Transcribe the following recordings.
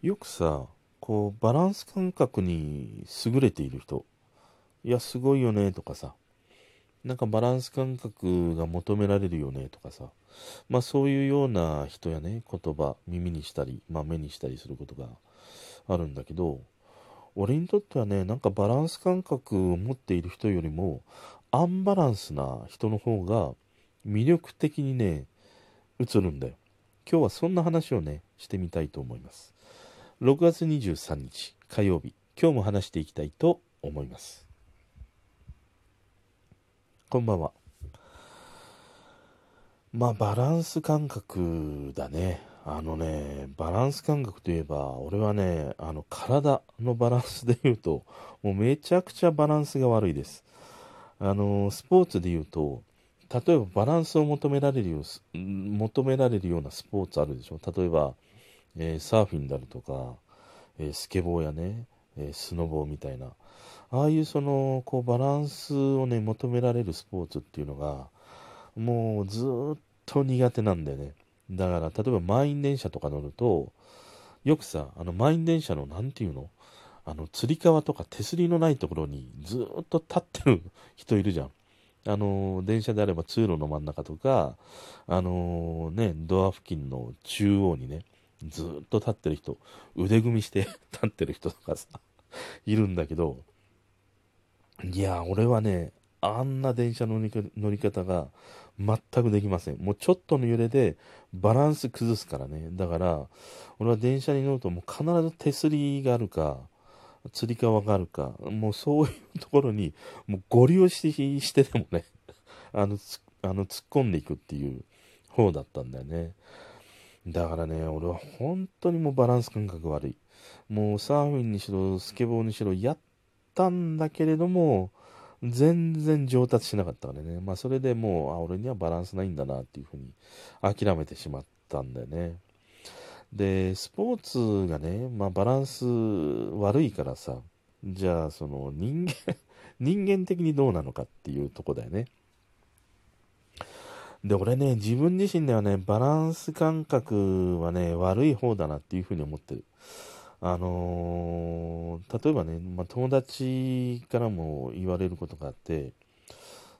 よくさ、こう、バランス感覚に優れている人、いや、すごいよね、とかさ、なんかバランス感覚が求められるよね、とかさ、まあそういうような人やね、言葉、耳にしたり、まあ目にしたりすることがあるんだけど、俺にとってはね、なんかバランス感覚を持っている人よりも、アンバランスな人の方が魅力的にね、映るんだよ。今日はそんな話をね、してみたいと思います。6月23日火曜日、今日も話していきたいと思います。こんばんは。まあ、バランス感覚だね。あのね、バランス感覚といえば、俺はね、あの、体のバランスで言うと、もうめちゃくちゃバランスが悪いです。あの、スポーツで言うと、例えばバランスを求められるよう、求められるようなスポーツあるでしょ？例えば、えー、サーフィンであるとか、えー、スケボーやね、え、スノボーみたいな、ああいうその、こう、バランスをね、求められるスポーツっていうのが、もうずっと苦手なんだよね。だから、例えば満員電車とか乗ると、よくさ、あの満員電車の、なんていうのあの、つり革とか手すりのないところにずっと立ってる 人いるじゃん。あの、電車であれば通路の真ん中とか、あのね、ドア付近の中央にね、ずっと立ってる人、腕組みして 立ってる人とかさ、いるんだけど、いや、俺はね、あんな電車の乗り方が全くできません。もうちょっとの揺れでバランス崩すからね。だから、俺は電車に乗るともう必ず手すりがあるか、つり革があるか、もうそういうところに、もうご利用ししてでもね、あの、あの突っ込んでいくっていう方だったんだよね。だからね、俺は本当にもうバランス感覚悪い。もうサーフィンにしろ、スケボーにしろ、やったんだけれども、全然上達しなかったからね。まあそれでもう、あ、俺にはバランスないんだなっていうふうに諦めてしまったんだよね。で、スポーツがね、まあバランス悪いからさ、じゃあその人間人間的にどうなのかっていうとこだよね。で、俺ね、自分自身ではね、バランス感覚はね、悪い方だなっていうふうに思ってる。あのー、例えばね、まあ、友達からも言われることがあって、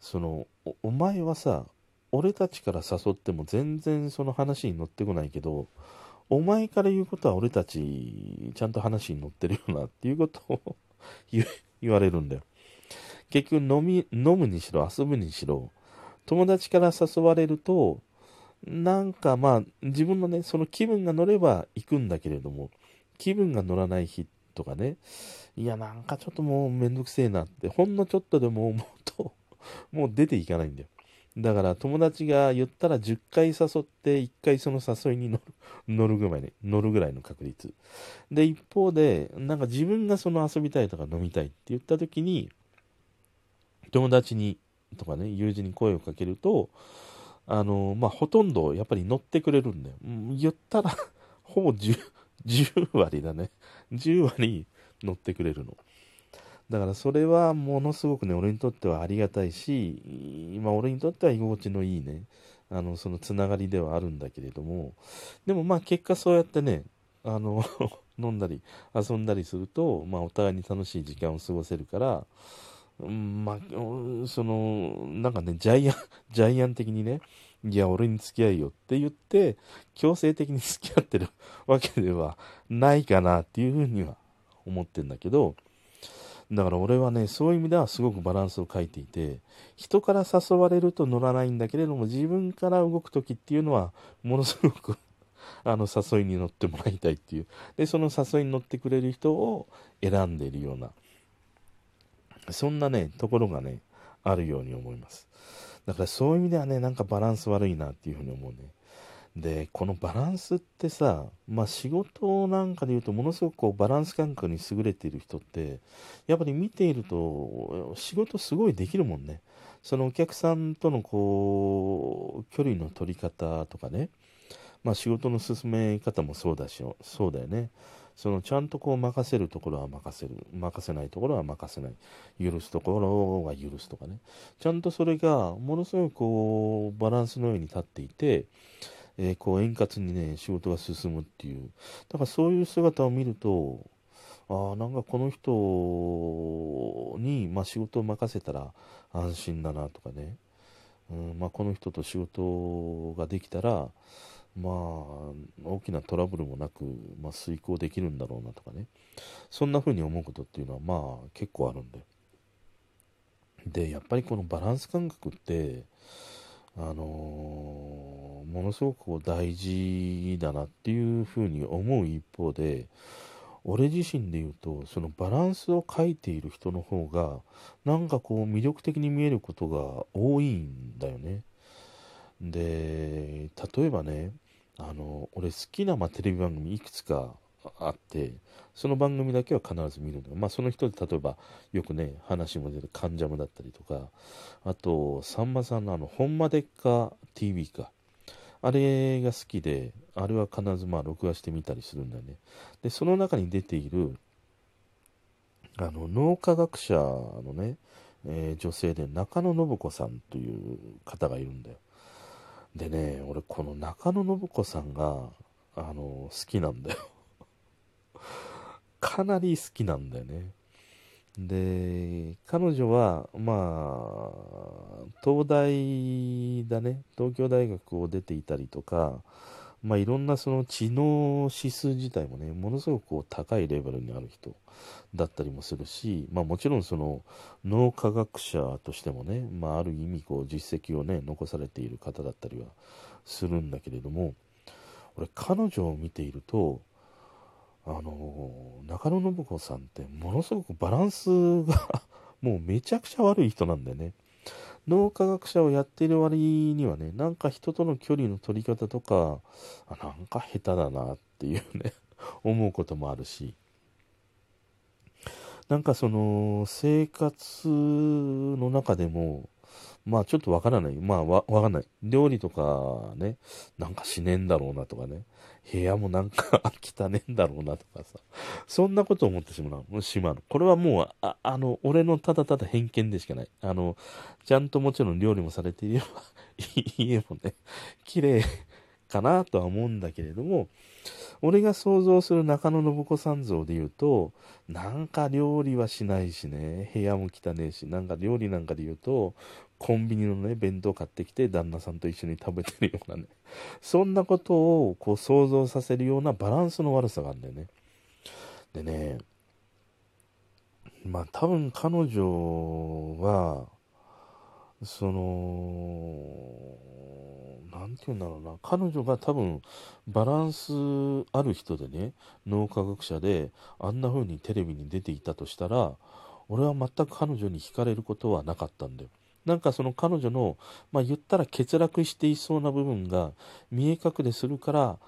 そのお、お前はさ、俺たちから誘っても全然その話に乗ってこないけど、お前から言うことは俺たちちゃんと話に乗ってるよなっていうことを 言われるんだよ。結局飲み、飲むにしろ遊ぶにしろ、友達から誘われると、なんかまあ自分のね、その気分が乗れば行くんだけれども、気分が乗らない日とかね、いや、なんかちょっともうめんどくせえなって、ほんのちょっとでも思うと、もう出ていかないんだよ。だから友達が言ったら10回誘って1回その誘いに乗る乗るぐらい、ね、乗るぐらいの確率。で、一方で、なんか自分がその遊びたいとか飲みたいって言った時に、友達にとかね、友人に声をかけると、あの、まあ、ほとんどやっぱり乗ってくれるんだよ。言ったら ほぼ 10, 10割だね。10割乗ってくれるの。だからそれはものすごくね、俺にとってはありがたいし、今俺にとっては居心地のいいね、あの、そのつながりではあるんだけれども、でもまあ結果そうやってね、あの 飲んだり遊んだりすると、まあお互いに楽しい時間を過ごせるから、うん、まあ、その、なんかね、ジャイアン、ジャイアン的にね、いや、俺に付き合いよって言って、強制的に付き合ってるわけではないかなっていうふうには思ってんだけど、だから俺はね、そういう意味ではすごくバランスを書いていて、人から誘われると乗らないんだけれども、自分から動く時っていうのは、ものすごく あの、誘いに乗ってもらいたいっていう。で、その誘いに乗ってくれる人を選んでいるような、そんなね、ところがね、あるように思います。だからそういう意味ではね、なんかバランス悪いなっていうふうに思うね。で、このバランスってさ、まあ仕事なんかで言うとものすごくこうバランス感覚に優れている人って、やっぱり見ていると仕事すごいできるもんね。そのお客さんとのこう、距離の取り方とかね、まあ仕事の進め方もそうだし、そうだよね。そのちゃんとこう任せるところは任せる。任せないところは任せない。許すところは許すとかね。ちゃんとそれがものすごくこうバランスのように立っていてえー、こう円滑にね、仕事が進むっていう。だからそういう姿を見ると、ああ、なんかこの人に、まあ、仕事を任せたら安心だなとかね、うんまあ、この人と仕事ができたら、まあ、大きなトラブルもなく、まあ、遂行できるんだろうなとかね、そんな風に思うことっていうのは、まあ、結構あるんで。で、やっぱりこのバランス感覚って、あのー、ものすごく大事だなっていうふうに思う一方で、俺自身で言うと、そのバランスを書いている人の方が、なんかこう魅力的に見えることが多いんだよね。で、例えばね、あの、俺好きな、まあ、テレビ番組いくつかあって、その番組だけは必ず見るんだまあその人で例えばよくね、話も出る関ジャムだったりとか、あと、さんまさんのあの、ほんまでっか TV か。あれが好きで、あれは必ずまあ録画してみたりするんだよね。で、その中に出ている、あの、脳科学者のね、えー、女性で中野信子さんという方がいるんだよ。でね、俺この中野信子さんが、あの、好きなんだよ。かなり好きなんだよね。で、彼女は、まあ、東大だね、東京大学を出ていたりとか、まあ、いろんなその知能指数自体もね、ものすごくこう高いレベルにある人だったりもするし、まあ、もちろんその脳科学者としてもね、まあ、ある意味こう実績をね、残されている方だったりはするんだけれども、俺彼女を見ていると、あの中野信子さんってものすごくバランスがもうめちゃくちゃ悪い人なんだよね。脳科学者をやってる割にはね、なんか人との距離の取り方とか、あなんか下手だなっていうね 思うこともあるし、なんかその、生活の中でも、まあちょっとわからない。まあわ、わかんない。料理とかね、なんかしねえんだろうなとかね。部屋もなんか 汚ねえんだろうなとかさ。そんなことを思ってしまう。しまう。これはもう、ああの、俺のただただ偏見でしかない。あの、ちゃんともちろん料理もされていれば家もね、綺麗かなとは思うんだけれども、俺が想像する中野信子さん像で言うと、なんか料理はしないしね、部屋も汚ねえし、なんか料理なんかで言うと、コンビニのね、弁当買ってきて旦那さんと一緒に食べてるようなね、そんなことをこう想像させるようなバランスの悪さがあるんだよね。でね、まあ多分彼女は、その、なんて言うんだろうな、彼女が多分バランスある人でね、脳科学者であんな風にテレビに出ていたとしたら、俺は全く彼女に惹かれることはなかったんだよ。なんかその彼女の、まあ言ったら欠落していそうな部分が見え隠れするから、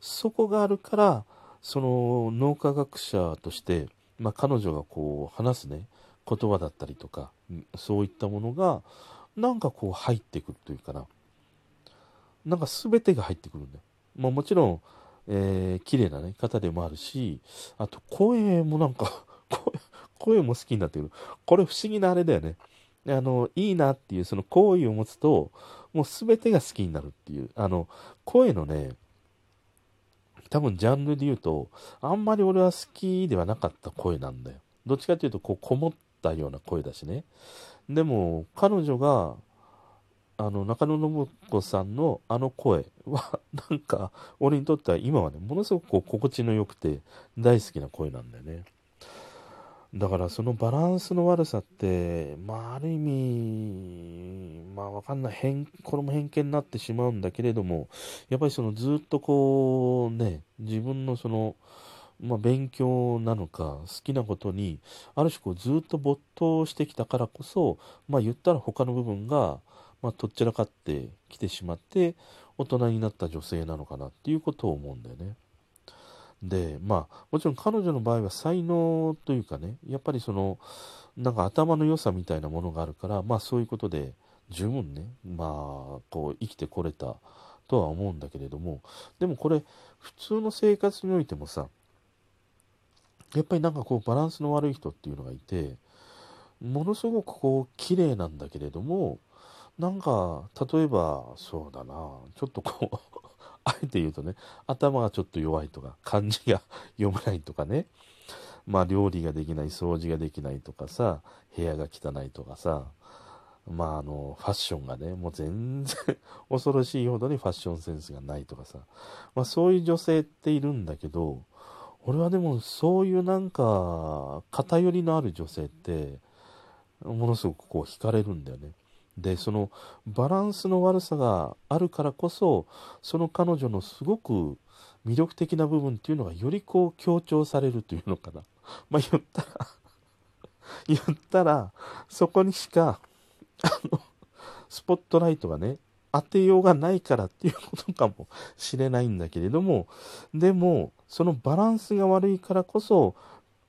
そこがあるから、その脳科学者として、まあ彼女がこう話すね、言葉だったりとか、そういったものが、なんかこう入ってくるというかな。なんか全てが入ってくるんだよ。まあもちろん、えー、綺麗なね、方でもあるし、あと声もなんか 声も好きになってくる。これ不思議なあれだよね。あの、いいなっていうその行為を持つと、もう全てが好きになるっていう、あの、声のね、多分ジャンルで言うと、あんまり俺は好きではなかった声なんだよ。どっちかっていうと、こう、こもったような声だしね。でも、彼女が、あの、中野信子さんのあの声は、なんか、俺にとっては今はね、ものすごくこう心地の良くて大好きな声なんだよね。だからそのバランスの悪さって、まあある意味、まあわかんない、変、これも偏見になってしまうんだけれども、やっぱりそのずっとこうね、自分のその、まあ勉強なのか、好きなことに、ある種こうずっと没頭してきたからこそ、まあ言ったら他の部分が、まあ、とっちらかってきてしまって大人になった女性なのかなっていうことを思うんだよね。でまあもちろん彼女の場合は才能というかねやっぱりそのなんか頭の良さみたいなものがあるからまあそういうことで十分ねまあこう生きてこれたとは思うんだけれどもでもこれ普通の生活においてもさやっぱりなんかこうバランスの悪い人っていうのがいてものすごくこう綺麗なんだけれどもなんか、例えば、そうだな、ちょっとこう あえて言うとね、頭がちょっと弱いとか、漢字が 読めないとかね、まあ料理ができない、掃除ができないとかさ、部屋が汚いとかさ、まああの、ファッションがね、もう全然 恐ろしいほどにファッションセンスがないとかさ、まあそういう女性っているんだけど、俺はでもそういうなんか偏りのある女性ってものすごくこう惹かれるんだよね。でそのバランスの悪さがあるからこそその彼女のすごく魅力的な部分っていうのがよりこう強調されるというのかな。まあ言ったら 言ったらそこにしかあのスポットライトがね当てようがないからっていうことかもしれないんだけれどもでもそのバランスが悪いからこそ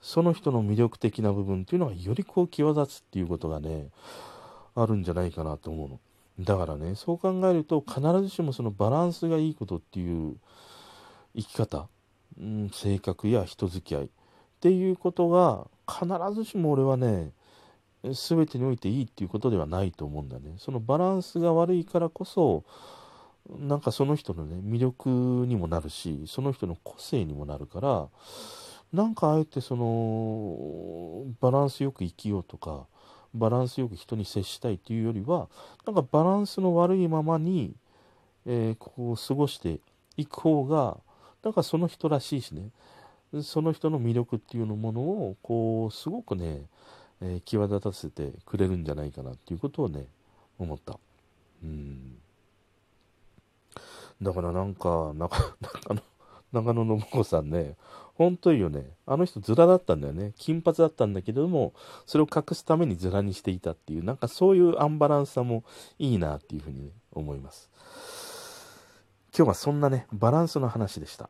その人の魅力的な部分っていうのがよりこう際立つっていうことがねあるんじゃないかなと思うの。だからねそう考えると必ずしもそのバランスがいいことっていう生き方、うん、性格や人付き合いっていうことが必ずしも俺はね全てにおいていいっていうことではないと思うんだね。そのバランスが悪いからこそなんかその人のね魅力にもなるしその人の個性にもなるからなんかあえてそのバランスよく生きようとかバランスよく人に接したいっていうよりはなんかバランスの悪いままに、えー、こう過ごしていく方がなんかその人らしいしね。その人の魅力っていうのものをこうすごくね、えー、際立たせてくれるんじゃないかなっていうことをね思った。うん。だからなんか 中野中野信子さんね本当いいよね。あの人ズラだったんだよね。金髪だったんだけども、それを隠すためにズラにしていたっていう、なんかそういうアンバランスさもいいなっていうふうに、ね、思います。今日はそんなね、バランスの話でした。